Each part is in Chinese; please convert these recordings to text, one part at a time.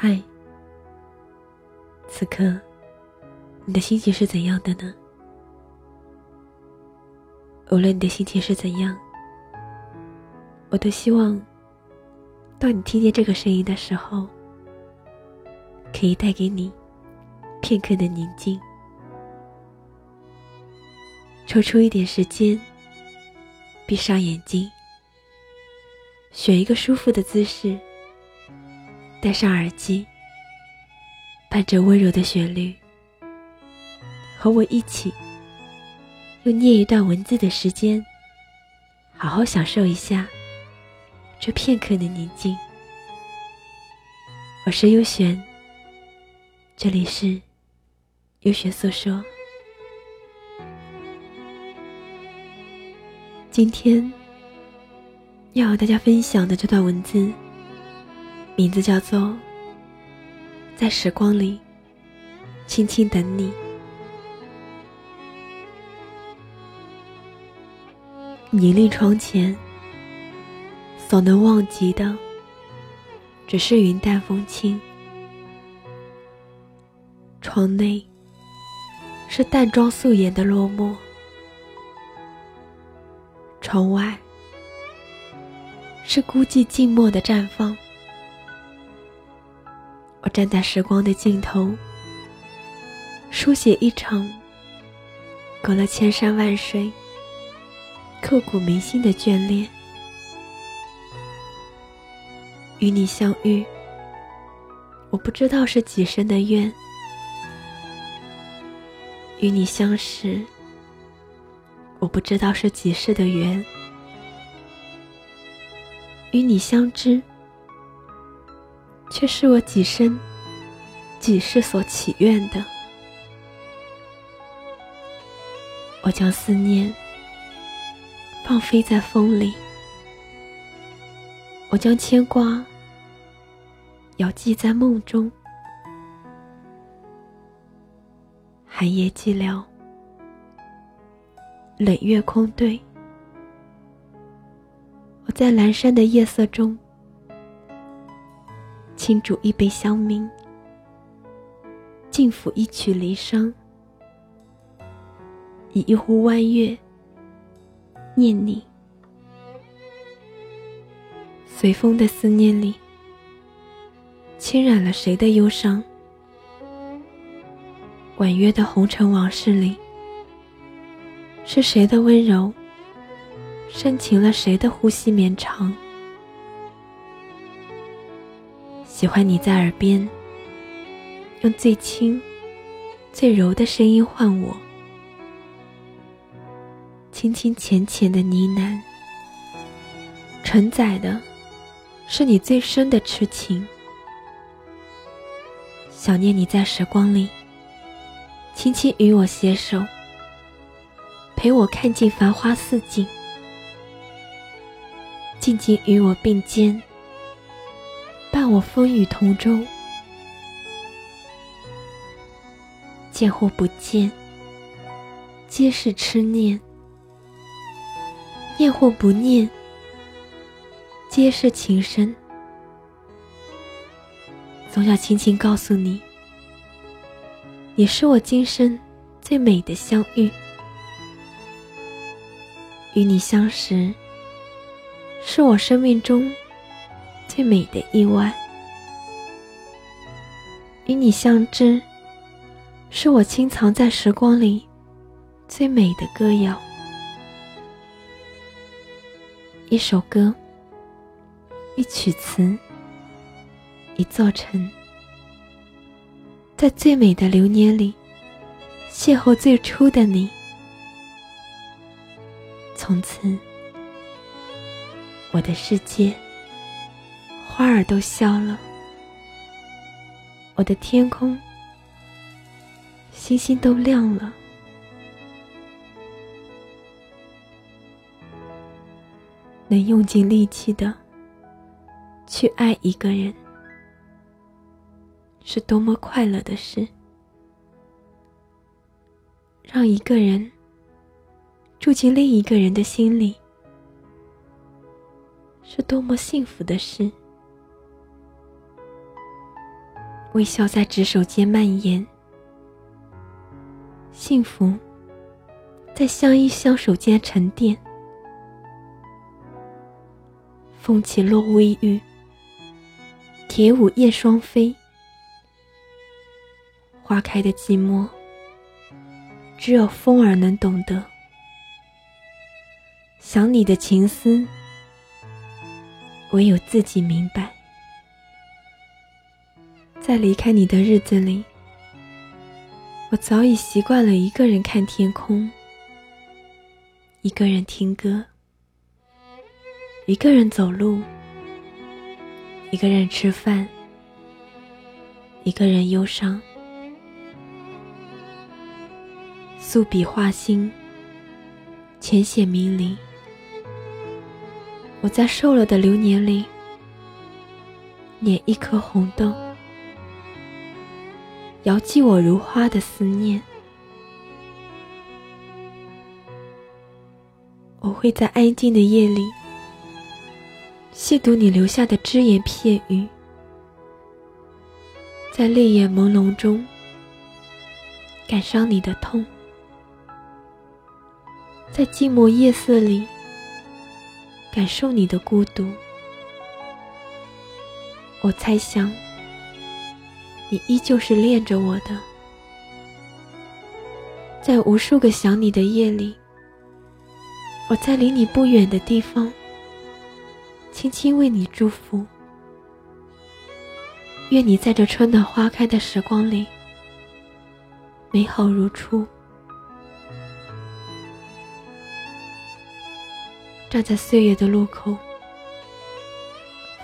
嗨，此刻你的心情是怎样的呢？无论你的心情是怎样，我都希望，当你听见这个声音的时候，可以带给你片刻的宁静。抽出一点时间，闭上眼睛，选一个舒服的姿势，戴上耳机，伴着温柔的旋律，和我一起。用念一段文字的时间，好好享受一下这片刻的宁静。我是优璇，这里是优璇诉说。今天要和大家分享的这段文字，名字叫做《在时光里轻轻等你》。凝立窗前，所能望及的，只是云淡风轻。窗内是淡妆素颜的落寞，窗外是孤寂静默的绽放。站在时光的尽头，书写一场隔了千山万水。刻骨铭心的眷恋，与你相遇，我不知道是几生的愿；与你相识，我不知道是几世的缘；与你相知，却是我几生几世所祈愿的。我将思念。放飞在风里，我将牵挂遥寄在梦中。寒夜寂寥，冷月空对，我在阑珊的夜色中，轻煮一杯香茗，静抚一曲离殇，以一壶弯月。念你，随风的思念里，侵染了谁的忧伤？婉约的红尘往事里，是谁的温柔，深情了谁的呼吸绵长？喜欢你在耳边，用最轻、最柔的声音唤我。轻轻浅浅的呢喃，承载的是你最深的痴情。想念你在时光里，轻轻与我携手，陪我看尽繁花似锦，静静与我并肩，我风雨同舟。见或不见，皆是痴念。念或不念，皆是情深。总想轻轻告诉你，你是我今生最美的相遇。与你相识，是我生命中最美的意外。与你相知，是我清藏在时光里最美的歌谣。一首歌，一曲词，一座城，在最美的流年里，邂逅最初的你。从此，我的世界，花儿都笑了，我的天空，星星都亮了。能用尽力气的去爱一个人，是多么快乐的事；让一个人住进另一个人的心里，是多么幸福的事。微笑在指手间蔓延，幸福在相依相守间沉淀。风起落微雨，蝶舞燕双飞。花开的寂寞，只有风儿能懂得。想你的情思，唯有自己明白。在离开你的日子里，我早已习惯了一个人看天空，一个人听歌。一个人走路，一个人吃饭，一个人忧伤。素笔画心，浅显明理。我在瘦了的流年里，捻一颗红豆，遥寄我如花的思念。我会在安静的夜里。细读你留下的只言片语，在泪眼朦胧中感伤你的痛，在寂寞夜色里感受你的孤独。我猜想，你依旧是恋着我的，在无数个想你的夜里，我在离你不远的地方。轻轻为你祝福，愿你在这春暖花开的时光里，美好如初。站在岁月的路口，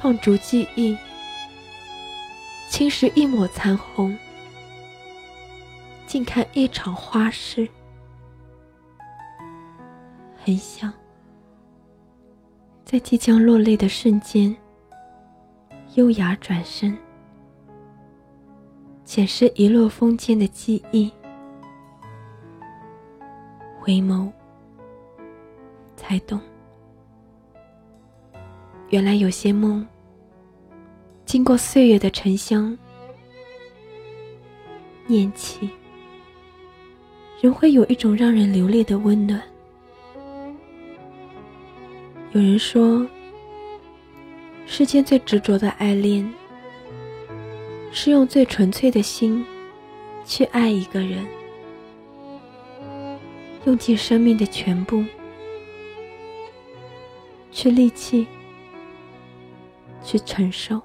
放逐记忆，侵蚀一抹残红，静看一场花事，很想。在即将落泪的瞬间，优雅转身，浅拾一落风间的记忆，回眸，才懂，原来有些梦，经过岁月的沉香，念起，仍会有一种让人流泪的温暖。有人说，世间最执着的爱恋，是用最纯粹的心去爱一个人，用尽生命的全部去力气，去承受。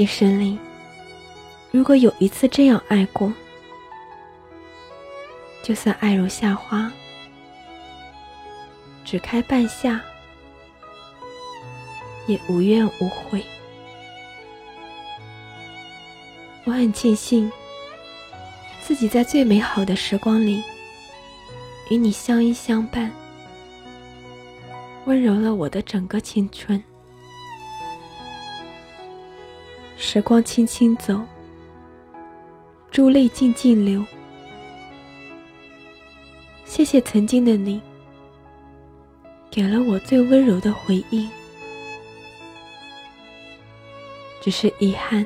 一生里，如果有一次这样爱过，就算爱如夏花。只开半夏，也无怨无悔。我很庆幸，自己在最美好的时光里，与你相依相伴，温柔了我的整个青春。时光轻轻走，珠泪静静流。谢谢曾经的你。给了我最温柔的回应，只是遗憾，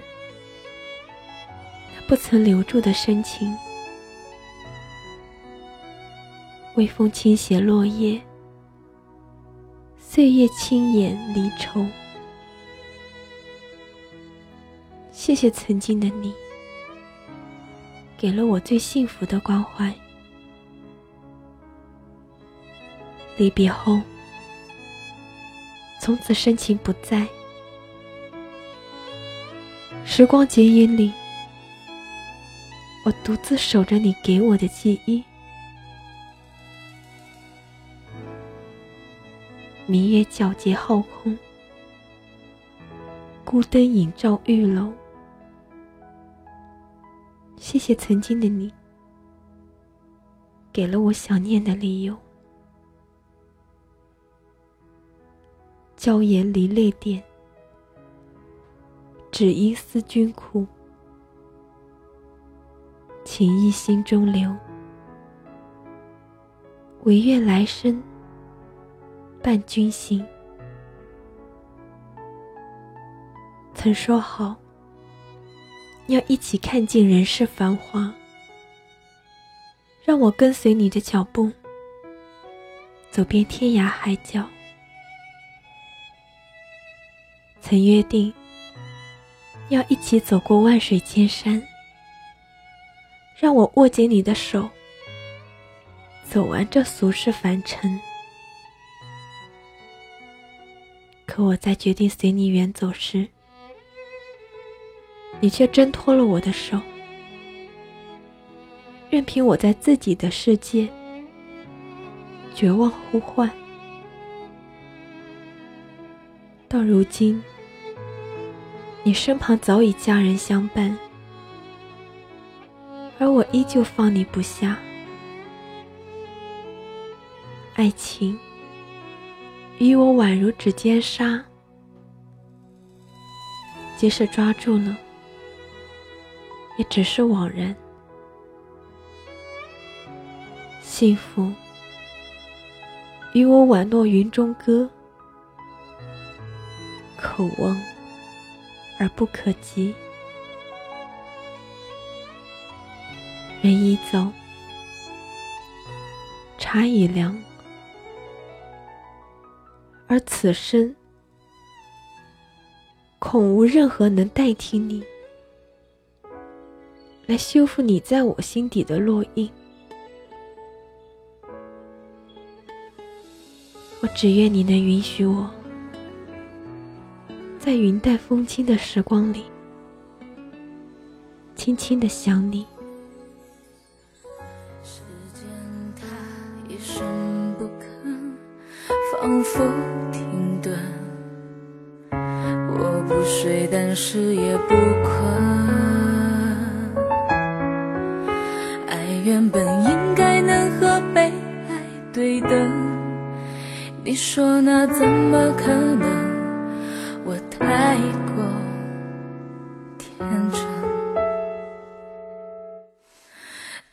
他不曾留住的深情。微风轻携落叶，岁月轻掩离愁。谢谢曾经的你，给了我最幸福的关怀。离别后。从此深情不在，时光剪影里，我独自守着你给我的记忆。明月皎洁皓空，孤灯影照玉楼。谢谢曾经的你，给了我想念的理由。娇颜离泪点，只因思君苦。情意心中留，唯愿来生伴君行。曾说好，要一起看尽人世繁华。让我跟随你的脚步，走遍天涯海角。曾约定，要一起走过万水千山。让我握紧你的手，走完这俗世凡尘。可我在决定随你远走时，你却挣脱了我的手。任凭我在自己的世界绝望呼唤，到如今，你身旁早已家人相伴，而我依旧放你不下。爱情与我宛如指尖沙，即使抓住了，也只是枉然。幸福与我宛若云中歌，可望而不可及。人已走，茶已凉，而此生恐无任何能代替你，来修复你在我心底的烙印。我只愿你能允许我，在云淡风轻的时光里，轻轻的想你。时间它一声不吭，仿佛停顿。我不睡，但是也不困。本应该能和被爱对等。你说那怎么可能？我太过天真。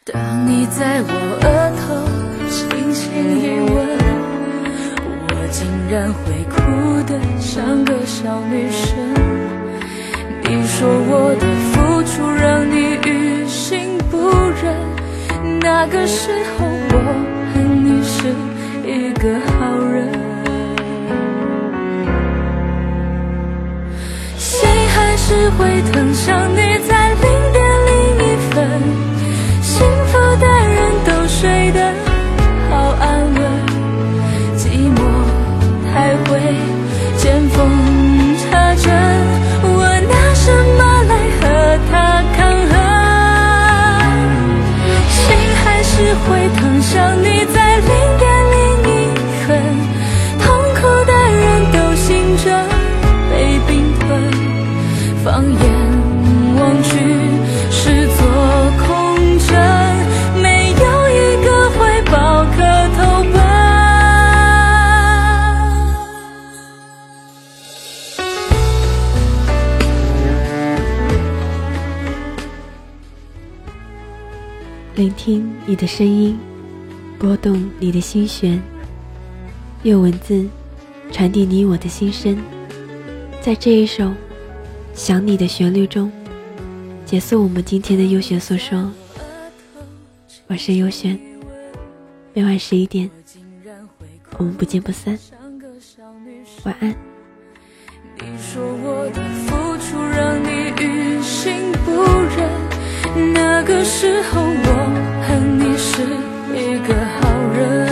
当你在我额头轻轻一吻，我竟然会哭得像个小女生。你说我的付出让你于，那个时候我恨你是。一个好人，心还是会疼，想你在放眼望去，是座空城，没有一个怀抱可投奔。聆听你的声音，拨动你的心弦，用文字传递你我的心声，在这一首。想你的旋律中，结束我们今天的优选诉说。我是优选，每晚十一点，我们不见不散。晚安。你说我的付出让你于心不忍，那个时候我恨你是一个好人，